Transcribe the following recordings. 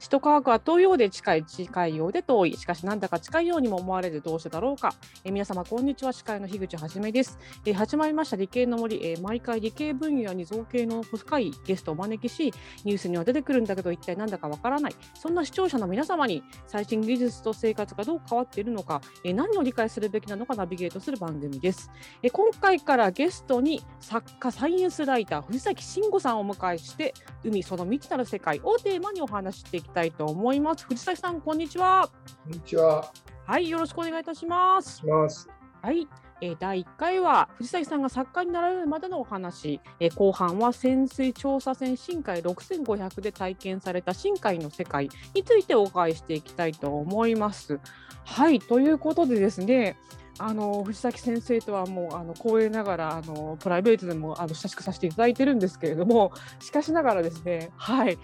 首都科学は遠いようで近い、近いようで遠い。しかし、なんだか近いようにも思われるどうしてだろうか。えー皆様、こんにちは。司会の樋口はじめです。えー始まりました理系の森、えー毎回理系分野に造形の深いゲストをお招きし、ニュースには出てくるんだけど、一体なんだかわからない。そんな視聴者の皆様に、最新技術と生活がどう変わっているのか、えー何を理解するべきなのかナビゲートする番組です。えー今回からゲストに作家、サイエンスライター、藤崎慎吾さんをお迎えして、海その未知なる世界をテーマにお話ししていきたいと思います。藤崎さん、こんにちは。こんにちは。はい、よろしくお願いいたしますし。ます。はい。えー第1回は藤崎さんが作家になられるまでのお話、えー後半は潜水調査船深海6500で体験された深海の世界についてお伺いしていきたいと思います。はい、ということでですね、あの藤崎先生とはもうあの光栄ながらあのプライベートでもあの親しくさせていただいてるんですけれども、しかしながらですね、はい、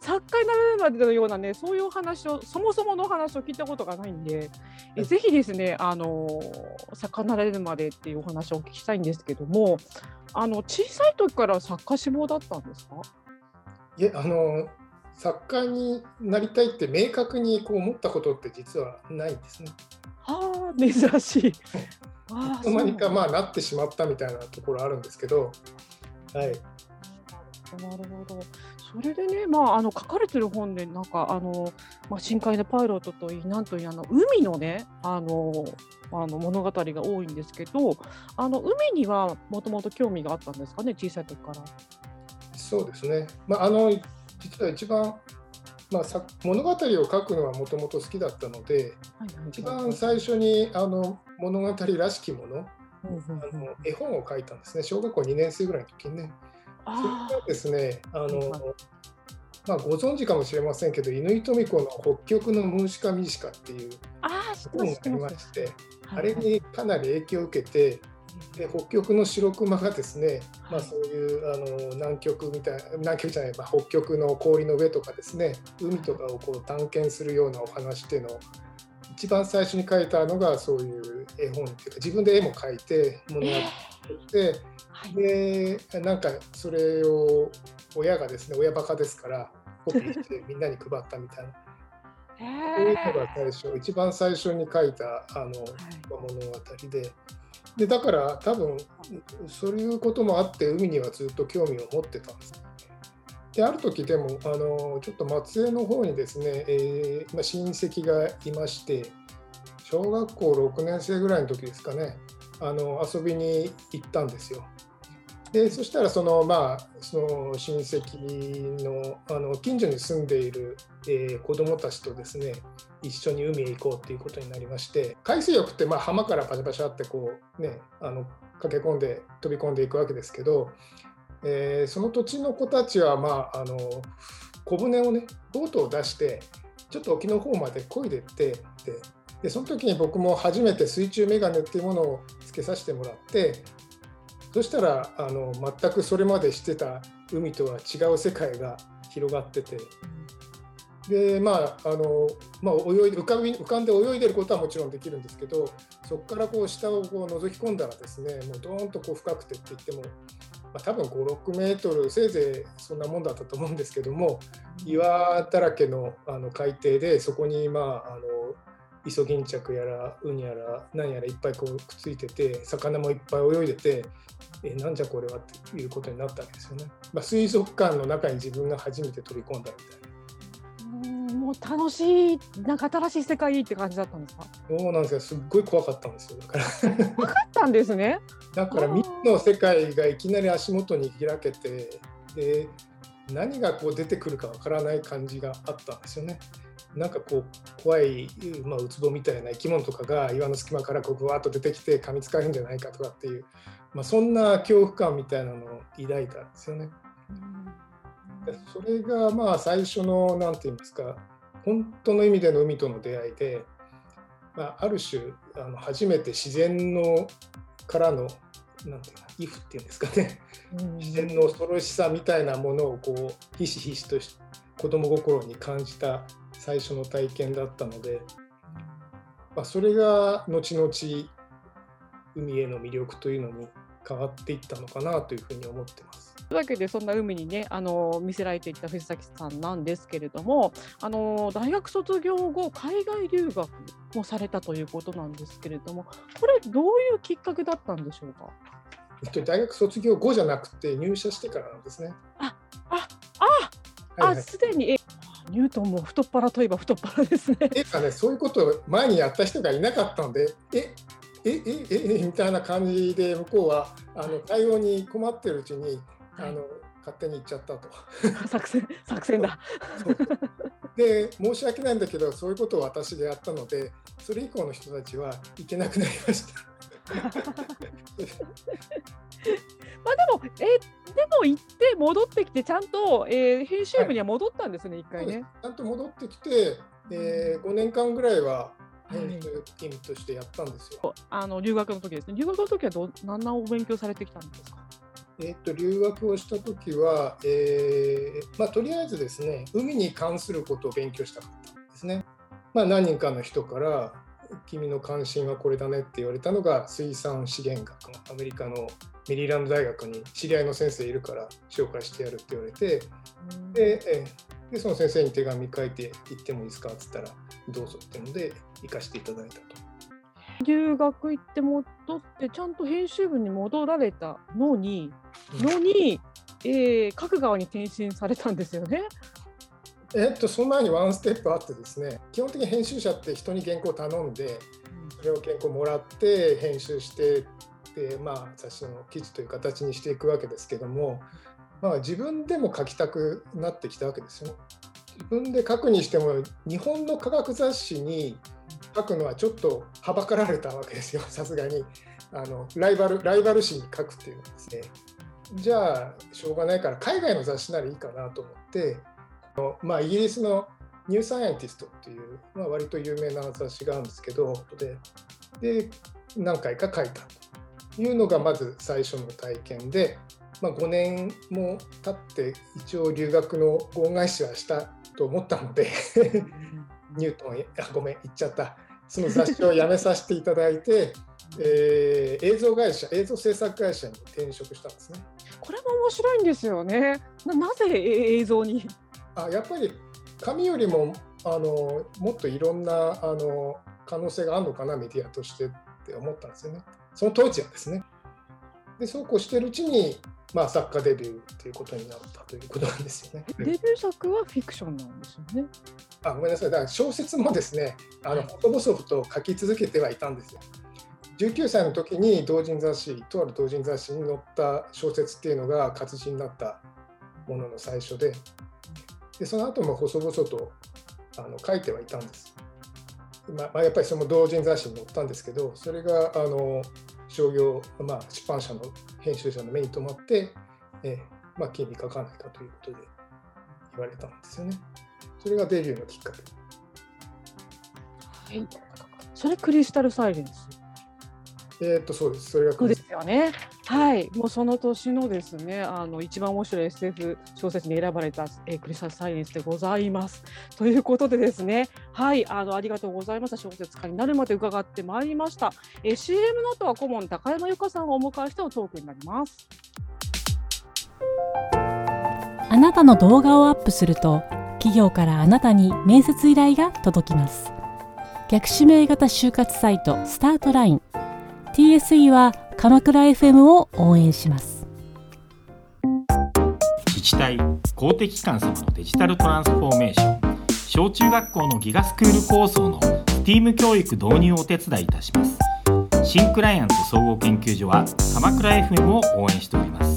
作家になれるまでのようなね、そういうお話を、そもそものお話を聞いたことがないんで、えぜひですね、あの作家になれるまでっていうお話をお聞きしたいんですけども、あの小さい時から作家志望だったんですか？いえ、あの作家になりたいって明確にこう思ったことって実はないんですね。はあ、珍しい。あいつの間にかまあなってしまったみたいなところあるんですけど、はい。なるほど。それでね、まあ、あの書かれてる本で、なんか、あの、まあ、深海のパイロットといい、なんといい、あの海のね、あの、あの物語が多いんですけど。あの海にはもともと興味があったんですかね、小さい時から。そうですね。まああの実は一番まあさ物語を書くのはもともと好きだったので、はい一番最初にあの物語らしきもの、うんうんうんあの絵本を書いたんですね。小学校2年生ぐらいの時にね。あそれがですね、あはい。の、まあ、ご存知かもしれませんけど、乾富子の北極のムーシカミシカっていう本がありま。して、はいあれにかなり影響を受けて、で北極の白熊がですね、まあ、そういうあの南極みたいな、南極じゃない、まあ、北極の氷の上とかですね、海とかをこう探検するようなお話っていうのを、一番最初に書いたのがそういう絵本っていうか、自分で絵も描いて、物語を作って、はい。でなんかそれを親がですね親バカですからコピーしてみんなに配ったみたいな。そういうのが最初一番最初に書いたあの物語で。でだから多分そういうこともあって海にはずっと興味を持ってたんです。である時でもあのちょっと松江の方にですね、えーまあ、親戚がいまして小学校6年生ぐらいの時ですかねあの遊びに行ったんですよ。でそしたらそのまあその親戚のあの近所に住んでいる、えー子どもたちとですね一緒に海へ行こうっていうことになりまして海水浴ってまあ浜からパシャパシャってこうねあの駆け込んで飛び込んでいくわけですけど、えーその土地の子たちはまああの小舟をねボートを出してちょっと沖の方まで漕いでってででその時に僕も初めて水中メガネっていうものをつけさせてもらってそしたらあの全くそれまでしてた海とは違う世界が広がってて。でまああの、まあ、泳い浮かび浮かんで泳いでることはもちろんできるんですけどそこからこう下をこう覗き込んだらですねもうドーンとこう深くてって言っても、まあ、多分56メートルせいぜいそんなもんだったと思うんですけども岩だらけのあの海底でそこにまああのイソギンチャクやらウニやら何やらいっぱいこうくっついてて魚もいっぱい泳いでてえなんじゃこれはっていうことになったわけですよね。まあ、水族館の中に自分が初めて飛び込んだみたいな。うんもう楽しい、なんか新しい世界って感じだったんですか？そうなんですよすっごい怖かったんですよだからあったんですね。だから未知の世界がいきなり足元に開けてで何がこう出てくるかわからない感じがあったんですよね。なんかこう怖い、まあ、ウツボみたいな生き物とかが岩の隙間からこうぶわっと出てきて噛みつかれるんじゃないかとかっていう、まあ、そんな恐怖感みたいなのを抱いたんですよね。でそれがまあ最初の何て言いますか本当の意味での海との出会いで、まあ、ある種あの初めて自然のからのなんていうか、イフっていうんですかね、自然の恐ろしさみたいなものをこうひしひしとし子供心に感じた最初の体験だったので、まあ、それが後々海への魅力というのに変わっていったのかなというふうに思ってます。というわけでそんな海にねあの見せられていった藤崎さんなんですけれどもあの大学卒業後海外留学もされたということなんですけれどもこれどういうきっかけだったんでしょうか？大学卒業後じゃなくて入社してからなんですね。ああああすで、はいはい、にえニュートンも太っ腹といえば太っ腹ですね。えかねそういうことを前にやった人がいなかったんでええええみたいな感じで向こうはあの対応に困ってるうちに、あの勝手に行っちゃったと。作戦作戦だで申し訳ないんだけどそういうことを私でやったのでそれ以降の人たちは行けなくなりました。まあでも、えでも行って戻ってきて、ちゃんと、えー、編集部には戻ったんですね、一、はい、回ね。ちゃんと戻ってきて、えー、5年間ぐらいは編集勤務としてやったんですよ。あの留学の時ですね。留学の時はど何なお勉強されてきたんですか？えーと、留学をした時は、えーまあ、とりあえずですね海に関することを勉強したかったんですね。まあ、何人かの人から君の関心はこれだねって言われたのが水産資源学のアメリカのメリーランド大学に知り合いの先生いるから紹介してやるって言われて、ででその先生に手紙書いて行ってもいいですかっつったらどうぞってので行かせていただいたと。留学行って戻ってちゃんと編集部に戻られたのに、のに、えー、書く側に転身されたんですよね。えっと、その前にワンステップあってですね基本的に編集者って人に原稿を頼んでそれを原稿もらって編集してで、まあ、雑誌の記事という形にしていくわけですけども、まあ、自分でも書きたくなってきたわけですよね。自分で書くにしても日本の科学雑誌に書くのはちょっとはばかられたわけですよ さすがにあのライバルライバル誌に書くっていうのはですねじゃあしょうがないから海外の雑誌ならいいかなと思ってまあ、イギリスのニューサイエンティストっていう、まあ、割と有名な雑誌があるんですけどでで何回か書いたというのがまず最初の体験で、まあ、5年も経って一応留学の合返しはしたと思ったのでニュートンあごめん言っちゃったその雑誌を辞めさせていただいて、えー、映像会社映像制作会社に転職したんですね。これも面白いんですよね。ななぜ映像に？あやっぱり紙よりもあのもっといろんなあの可能性があるのかなメディアとしてって思ったんですよね。その当時はですね。でそうこうしてるうちに、まあ、作家デビューということになったということなんですよね。デビュー作はフィクションなんですよね。あごめんなさい、だから小説もですね、あの細々と書き続けてはいたんですよ。19歳の時に同人雑誌、とある同人雑誌に載った小説っていうのが活字になったものの最初で、でその後も細々とあの書いてはいたんです。まあ、やっぱりその同人雑誌に載ったんですけどそれがあの商業、まあ、出版社の編集者の目に留まって、えまあ、金に書かないかということで言われたんですよね。それがデビューのきっかけ。はい、それクリスタルサイレンス。えっ、とそうです。それがそうですよね。はい、もうその年のですね、あの一番面白い SF 小説に選ばれた、えー、クリスタルサイレンスでございます。ということでですね、はい、あのありがとうございました。小説家になるまで伺ってまいりました。えー、CM の後は顧問高山由香さんをお迎えしてのトークになります。あなたの動画をアップすると、企業からあなたに面接依頼が届きます。逆指名型就活サイトスタートライン TSE は鎌倉 FM を応援します。自治体公的機関様のデジタルトランスフォーメーション小中学校のギガスクール構想の STEAM 教育導入をお手伝いいたします。新クライアント総合研究所は鎌倉 FM を応援しております。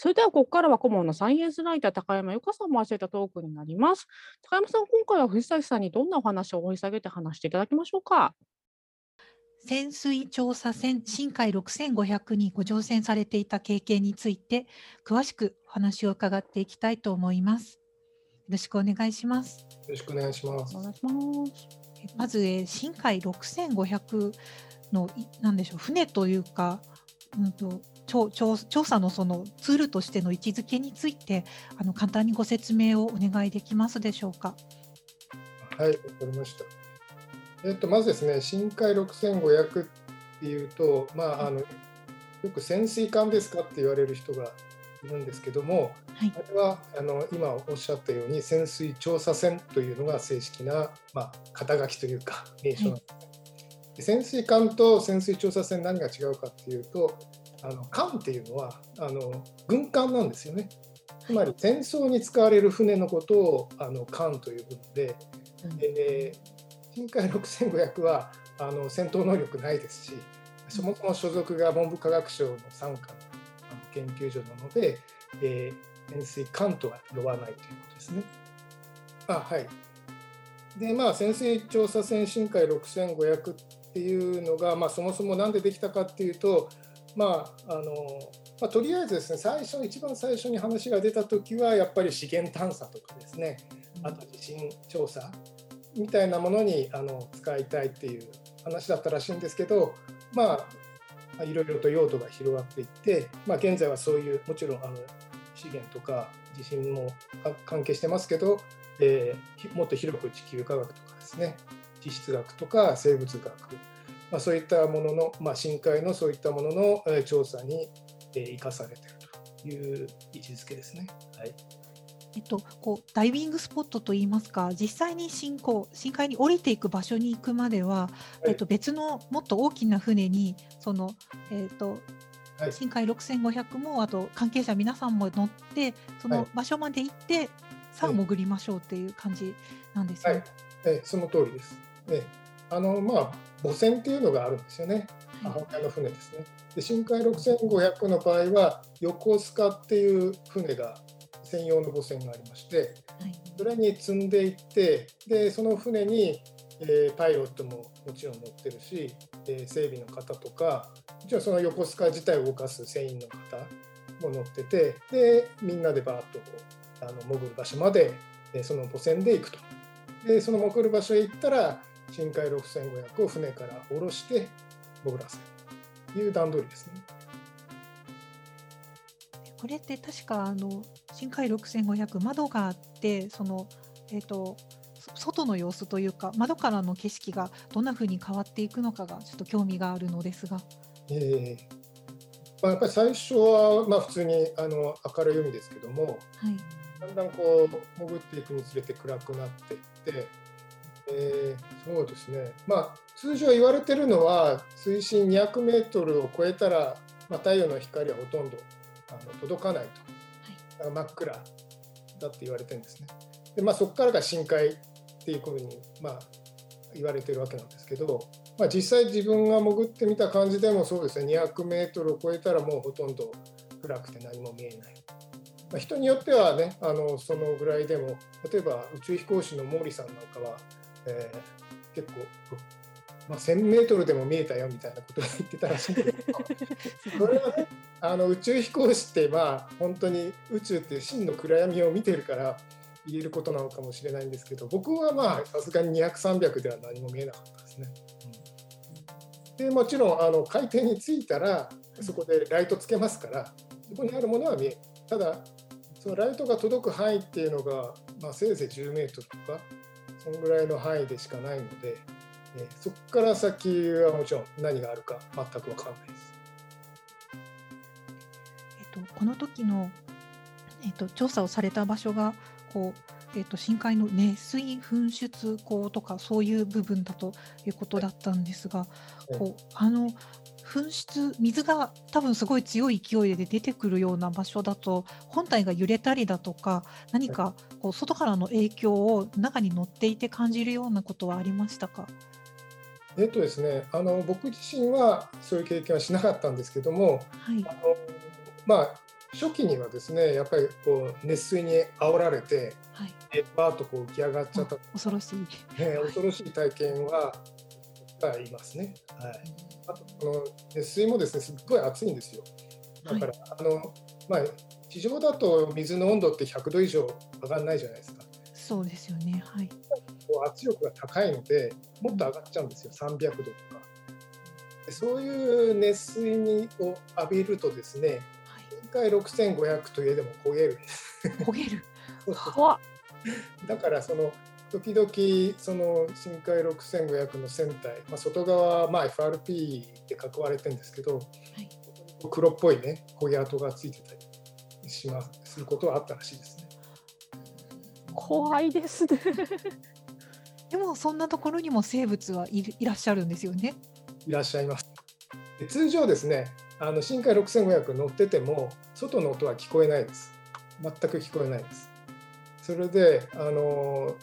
それではここからは顧問のサイエンスライター高山由香さんも教えたトークになります。高山さん、今回は藤崎さんにどんなお話を掘り下げて話していただきましょうか？潜水調査船深海6500にご乗船されていた経験について詳しくお話を伺っていきたいと思います。よろしくお願いします。よろしくお願いします。お願いします。まず、え深海6500のなんでしょう船というか、うんと調調査のそのツールとしての位置づけについてあの簡単にご説明をお願いできますでしょうか？はい、わかりました。えっと、まずですね、深海6500っっていうと、まあ、あのよく潜水艦ですかって言われる人がいるんですけども、はい、あれはあの今おっしゃったように潜水調査船というのが正式な、まあ、肩書きというか名称なんです、はい、潜水艦と潜水調査船何が違うかっていうとあの艦っていうのはあの軍艦なんですよね。つまり戦争に使われる船のことをあの艦というので、うん、えー、深海6500はあの戦闘能力ないですしそもそも所属が文部科学省の傘下の研究所なので、えー、潜水艦とは呼ばないということですね。あはいでまあ、潜水調査船深海6500っていうのが、まあ、そもそも何でできたかっていうと、まああのまあ、とりあえずですね最初一番最初に話が出た時はやっぱり資源探査とかですね。あと地震調査。みたいなものにあの使いたいっていう話だったらしいんですけどまあいろいろと用途が広がっていって、まあ、現在はそういうもちろんあの資源とか地震も関係してますけど、えー、もっと広く地球科学とかですね。地質学とか生物学まあ、そういったものの、まあ、深海のそういったものの、え調査に、え生かされているという位置づけですね。はいえっと、こうダイビングスポットといいますか実際に深港深海に降りていく場所に行くまでは、はい、えっと、別のもっと大きな船にその、えっとはい、深海6500もあと関係者皆さんも乗ってその場所まで行って、はい、さあ潜りましょうっていう感じなんですね。はい、えその通りです。えあのまあ母船っていうのがあるんですよね。母親の船ですね。で深海6500の場合は横須賀っていう船が専用の母船がありまして、それに積んでいってでその船に、えー、パイロットももちろん乗ってるし、えー、整備の方とかもちろんその横須賀自体を動かす船員の方も乗っててでみんなでバーッとあの潜る場所まで、えー、その母船で行くと。でその潜る場所へ行ったら深海6500を船から下ろして潜らせるという段取りですね。これって確かあの深海6500窓があってその、えーと、外の様子というか窓からの景色がどんなふうに変わっていくのかがちょっと興味があるのですが。えーまあ、やっぱり最初はまあ普通にあの明るい海ですけども、はい、だんだんこう潜っていくにつれて暗くなっていってえー、そうですね、まあ、通常言われてるのは水深200メートルを超えたら、まあ、太陽の光はほとんどあの届かないと、はい、真っ暗だって言われてるんですね。でまあ、そこからが深海っていうふうに、まあ、言われてるわけなんですけど、まあ、実際自分が潜ってみた感じでもそうですね200メートルを超えたらもうほとんど暗くて何も見えない。まあ、人によってはねあのそのぐらいでも例えば宇宙飛行士の毛利さんなんかはえー、結構、まあ、1000メートルでも見えたよみたいなことを言ってたらしいんですけど それはねあの宇宙飛行士ってまあ本当に宇宙っていう真の暗闇を見てるから言えることなのかもしれないんですけど僕はまあさすがに200300では何も見えなかったですね。でもちろんあの海底に着いたらそこでライトつけますからそこにあるものは見える。ただそのライトが届く範囲っていうのが、まあ、せいぜい10メートルとかそのぐらいの範囲でしかないので、えそこから先はもちろん何があるか全く分からないです。えっと、この時の、えっと、調査をされた場所がこう、えっと、深海の熱水噴出口とかそういう部分だということだったんですが、こうあの噴出水が多分すごい強い勢いで出てくるような場所だと本体が揺れたりだとか何かこう外からの影響を中に乗っていて感じるようなことはありましたか？えっとですね、あの僕自身はそういう経験はしなかったんですけども、はい、あのまあ、初期にはですねやっぱりこう熱水に煽られて、はい、バーッとこう浮き上がっちゃった。恐ろしい、ね、恐ろしい体験はがいますね。はい、あとこの熱水もですねすっごい熱いんですよ。だから、はい、あのまあ地上だと水の温度って100度以上上がらないじゃないですか。そうですよね。はい。こう圧力が高いのでもっと上がっちゃうんですよ。300度とか。でそういう熱水にを浴びるとですね、はい、6500といえども焦げる。焦げる。だからその時々その深海6500の船体、まあ、外側はまあ FRP で囲われてるんですけど、はい、黒っぽいね焦げ跡がついてたりしますすることはあったらしいですね。怖いですね でもそんなところにも生物はいらっしゃるんですよね。いらっしゃいます。通常ですねあの深海6500乗ってても外の音は聞こえないです。全く聞こえないです。それであの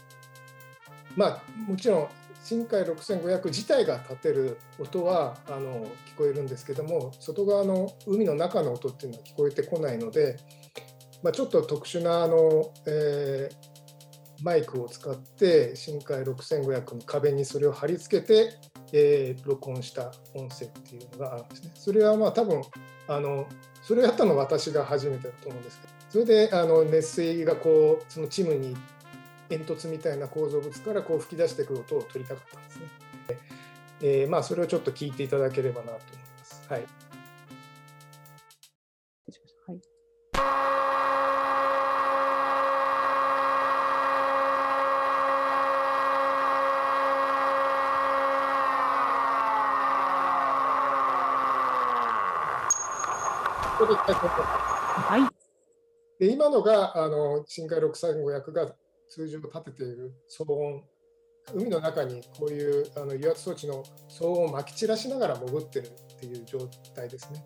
まあもちろん深海6500自体が立てる音はあの聞こえるんですけども外側の海の中の音っていうのは聞こえてこないので、まあ、ちょっと特殊なあの、えー、マイクを使って深海6500の壁にそれを貼り付けて、えー、録音した音声っていうのがあるんですね。それはまあ多分あのそれをやったのは私が初めてだと思うんですけどそれであの熱水がこうそのチムに煙突みたいな構造物からこう吹き出してくる音を取りたかったんですね。えー、まあそれをちょっと聞いていただければなと思います。はい。はいはい。で今のがあの深海6500が通常立てている騒音海の中にこういうあの油圧装置の騒音をまき散らしながら潜ってるっていう状態ですね。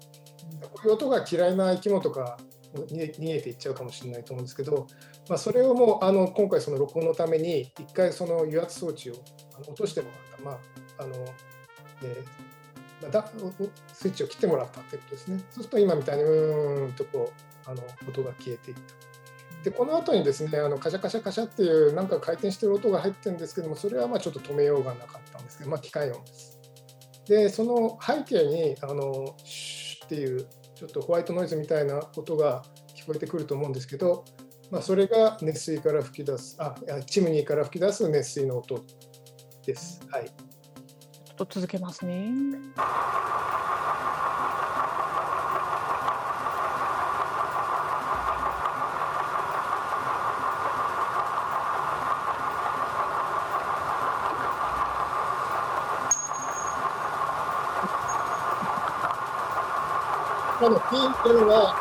こういう音が嫌いな生き物とか逃げていっちゃうかもしれないと思うんですけど、まあ、それをもうあの今回その録音のために一回その油圧装置を落としてもらった、まああのえー、だスイッチを切ってもらったってことですね。そうすると今みたいにうーんとこうあの音が消えていった。でこの後にですねあのカシャカシャカシャっていうなんか回転してる音が入ってるんですけどもそれはまあちょっと止めようがなかったんですけど、まあ、機械音です。でその背景にあのシュッっていうちょっとホワイトノイズみたいな音が聞こえてくると思うんですけど、まあ、それが熱水から吹き出すあチムニーから吹き出す熱水の音です。はい、ちょっと続けますね。あのキーンっていうのは、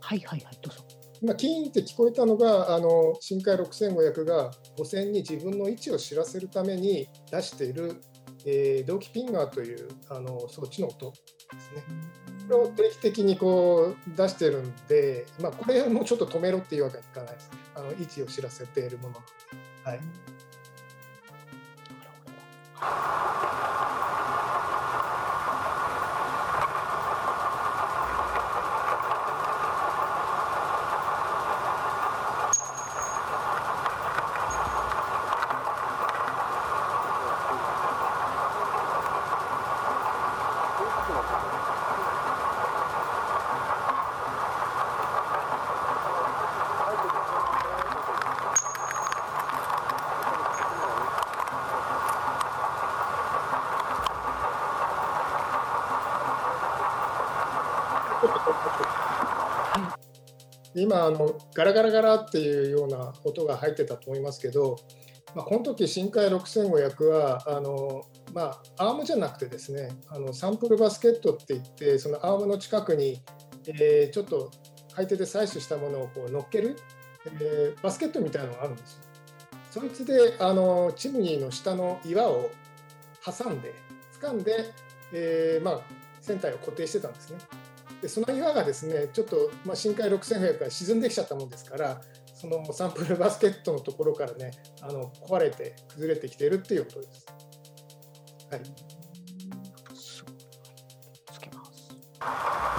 はいはいはい、どうぞ。今、キーンって聞こえたのが、あの深海6500が母船に自分の位置を知らせるために出している、えー、同期ピンガーというあの装置の音ですね。これを定期的にこう出してるんで、まあ、これもちょっと止めろっていうわけにいかないですね。あの位置を知らせているものはい。今あのガラガラガラっていうような音が入ってたと思いますけど、まあ、この時深海6500はあの、まあ、アームじゃなくてですねあのサンプルバスケットっていってそのアームの近くに、えー、ちょっと海底で採取したものをこう乗っける、えー、バスケットみたいなのがあるんですよ。そいつであのチムニーの下の岩を挟んで掴んで、えーまあ、船体を固定してたんですね。でその岩がですねちょっと、まあ、深海6500から沈んできちゃったもんですからそのサンプルバスケットのところからねあの壊れて崩れてきてるっていうことです。はいます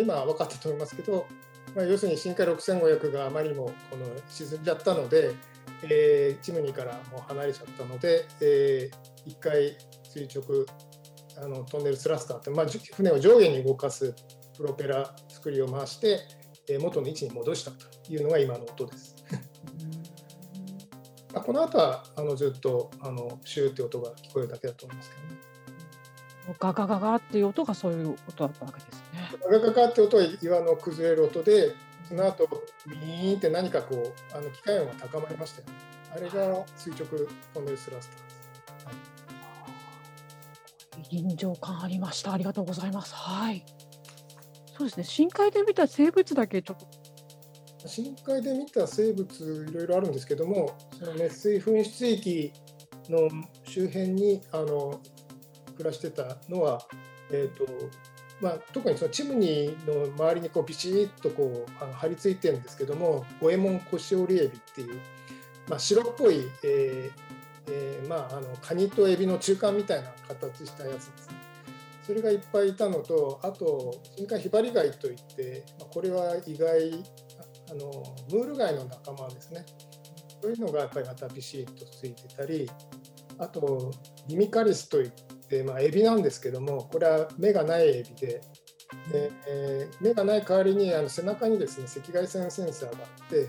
今分かったと思いますけど、まあ、要するに深海6500があまりにもこの沈んじゃったので、えー、チムニーからもう離れちゃったので、えー、1回垂直あのトンネルスラスターって、まあ、船を上下に動かすプロペラ作りを回して、えー、元の位置に戻したというのが今の音です。あこの後はあのずっとあのシューって音が聞こえるだけだと思いますけどね。ガガガガっていう音がそういう音だったわけですね。ガガガガって音は岩の崩れる音で、その後ビーンって何かこうあの機械音が高まりましたよね。あれが垂直トンネルスラスターです。はい、臨場感ありました。ありがとうございます。はい。そうですね。深海で見た生物だけちょっと深海で見た生物いろいろあるんですけどもその熱水噴出域の周辺にあの暮らしてたのは、えーとまあ、特にそのチムニーの周りにこうビシッとこうあの張り付いてるんですけども五右衛門コシオリエビっていう、まあ、白っぽい、えーえー、まあ、あのカニとエビの中間みたいな形したやつですね。それがいっぱいいたのとあと深海ヒバリガイといって、まあ、これは意外あのムール貝の仲間ですねそういうのがやっぱりまたビシッとついてたりあとリミカリスといって、でまあ、エビなんですけどもこれは目がないエビでで、えー、目がない代わりにあの背中にですね赤外線センサーがあって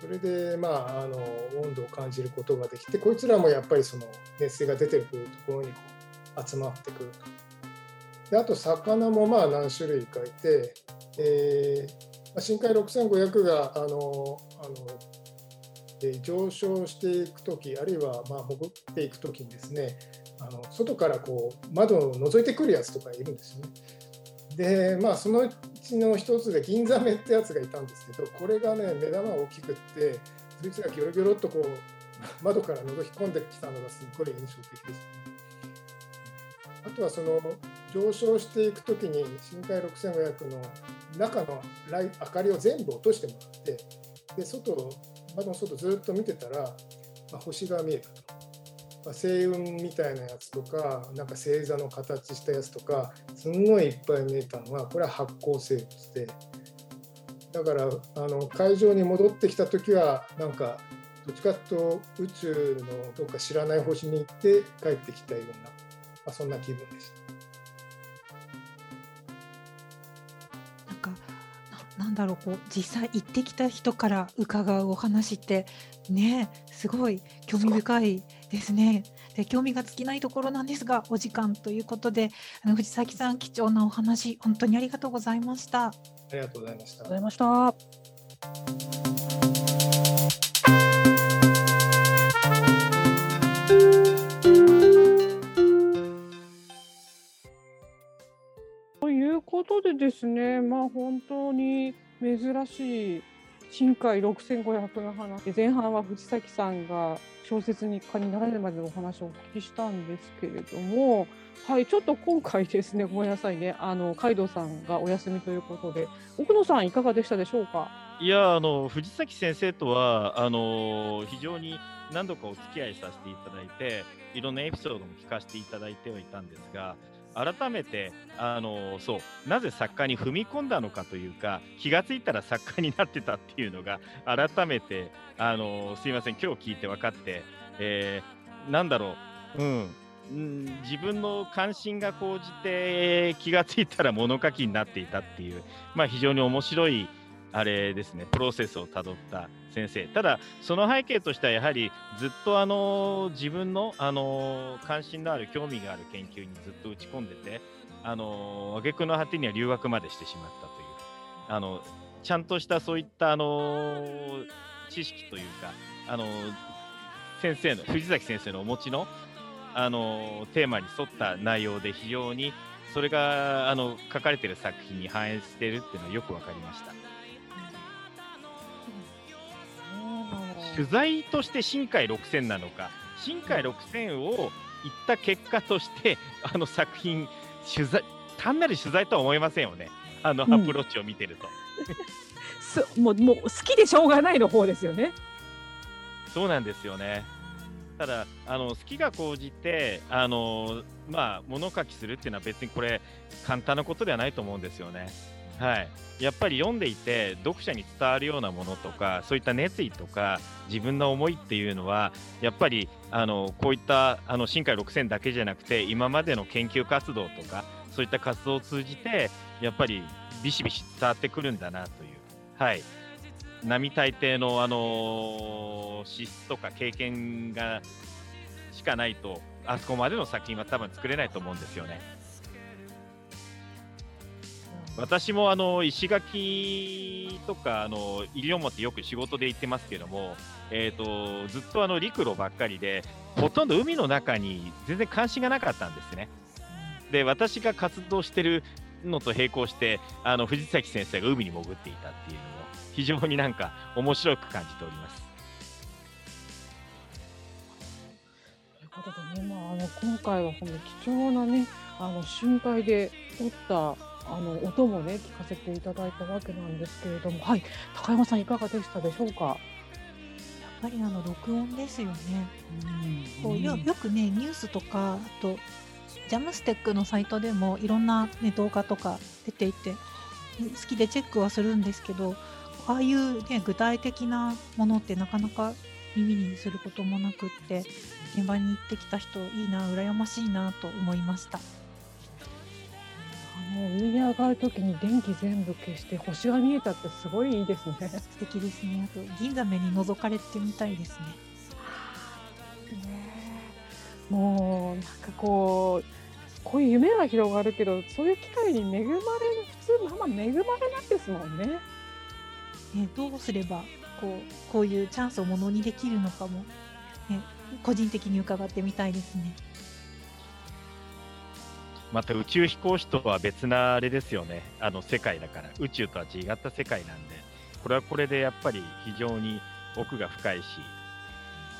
それで、まあ、あの温度を感じることができてこいつらもやっぱりその熱水が出てくるところにこう集まってくると。であと魚もまあ何種類かいて、えー深海6500があのあので上昇していくとき、あるいはまあ潜っていくときにですね、あの外からこう窓を覗いてくるやつとかいるんですよね。で、まあ、そのうちの一つで銀ザメってやつがいたんですけど、これがね、目玉が大きくって、そいつがギョロギョロっとこう窓から覗き込んできたのがすごい印象的です、ね。あとはその上昇していくときに深海6500の中のライ明かりを全部落としてもらってで外窓の外ずっと見てたら、まあ、星が見えたと、まあ、星雲みたいなやつとかなんか星座の形したやつとかすんごいいっぱい見えたのはこれは発光生物でだからあの会場に戻ってきた時はなんかどっちかというと宇宙のどっか知らない星に行って帰ってきたような、まあ、そんな気分でした。なんだろうこう実際行ってきた人から伺うお話ってねすごい興味深いですね。で興味が尽きないところなんですがお時間ということであの藤崎さん貴重なお話本当にありがとうございました。ありがとうございました。ございました。でですね、まあ本当に珍しい深海6500の話。前半は藤崎さんが小説に家になられるまでのお話をお聞きしたんですけれども。はいちょっと今回ですねごめんなさいね。あの海道さんがお休みということで。奥野さんいかがでしたでしょうか？いやあの藤崎先生とはあの非常に何度かお付き合いさせていただいていろんなエピソードも聞かせていただいてはいたんですが改めてあのそうなぜ作家に踏み込んだのかというか気が付いたら作家になってたっていうのが改めてあのすいません今日聞いて分かって、えー、なんだろう、うん、自分の関心が高じて気が付いたら物書きになっていたっていう、まあ、非常に面白いあれですねプロセスをたどった先生ただその背景としてはやはりずっとあの自分のあの関心のある興味がある研究にずっと打ち込んでてあの挙句の果てには留学までしてしまったというあのちゃんとしたそういったあの知識というかあの先生の藤崎先生のお持ちのあのテーマに沿った内容で非常にそれがあの書かれてる作品に反映してるっていうのはよく分かりました。取材として深海6000なのか、深海6000を言った結果として、あの作品、取材、単なる取材とは思えませんよね、あのアプローチを見てると。うん、もうもう好きでしょうがないの方ですよね。そうなんですよね。ただ、あの好きが高じて、あのまあ、物書きするっていうのは別にこれ簡単なことではないと思うんですよね。はい、やっぱり読んでいて読者に伝わるようなものとかそういった熱意とか自分の思いっていうのはやっぱりあのこういったあの深海6000だけじゃなくて今までの研究活動とかそういった活動を通じてやっぱりビシビシ伝わってくるんだなという、はい、並大抵の、あの、資質とか経験がしかないとあそこまでの作品は多分作れないと思うんですよね。私もあの石垣とかあの西表よく仕事で行ってますけども、えーと、ずっとあの陸路ばっかりでほとんど海の中に全然関心がなかったんですね。で私が活動してるのと並行してあの藤崎先生が海に潜っていたっていうのも非常になんか面白く感じております。ということでね、まあ、あの今回はこの貴重なねあの深海で撮ったあの音もね聞かせていただいたわけなんですけれども、はい、高山さんいかがでしたでしょうか？やっぱりあの録音ですよね。うん、こうよよくねニュースとかあとジャムステックのサイトでもいろんな、ね、動画とか出ていて好きでチェックはするんですけどああいう、ね、具体的なものってなかなか耳にすることもなくって現場に行ってきた人いいな羨ましいなと思いました。もう上に上がるときに電気全部消して星が見えたってすごいいいですね。素敵ですね。あと銀座目に覗かれてみたいですね。ねもうなんかこうこういう夢が広がるけどそういう機会に恵まれる普通まあまあ恵まれないですもんね。ねどうすればこうこういうチャンスをものにできるのかも、ね、個人的に伺ってみたいですね。また宇宙飛行士とは別なあれですよね、あの世界だから、宇宙とは違った世界なんで、これはこれでやっぱり非常に奥が深いし、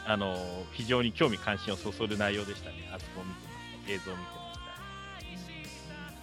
あの非常に興味関心をそそる内容でしたね、あそこを見てました、映像を見てました。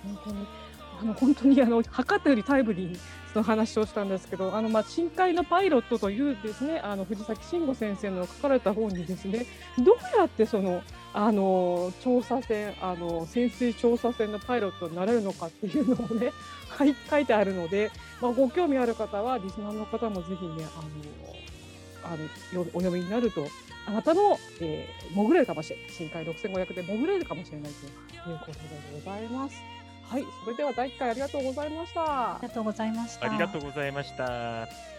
本当に。あの本当にあの測ったよりタイムリーの話をしたんですけど、あのまあ深海のパイロットというですね、あの藤崎慎吾先生の書かれた本にですね、どうやってそのあの調査船あの潜水調査船のパイロットになれるのかっていうのをね 書いてあるので、まあ、ご興味ある方はリスナーの方もぜひねあのあのお読みになるとあなたの、えー、潜れるかもしれない深海6500で潜れるかもしれないということでございます。はい、それでは第1回ありがとうございました。ありがとうございました。ありがとうございました。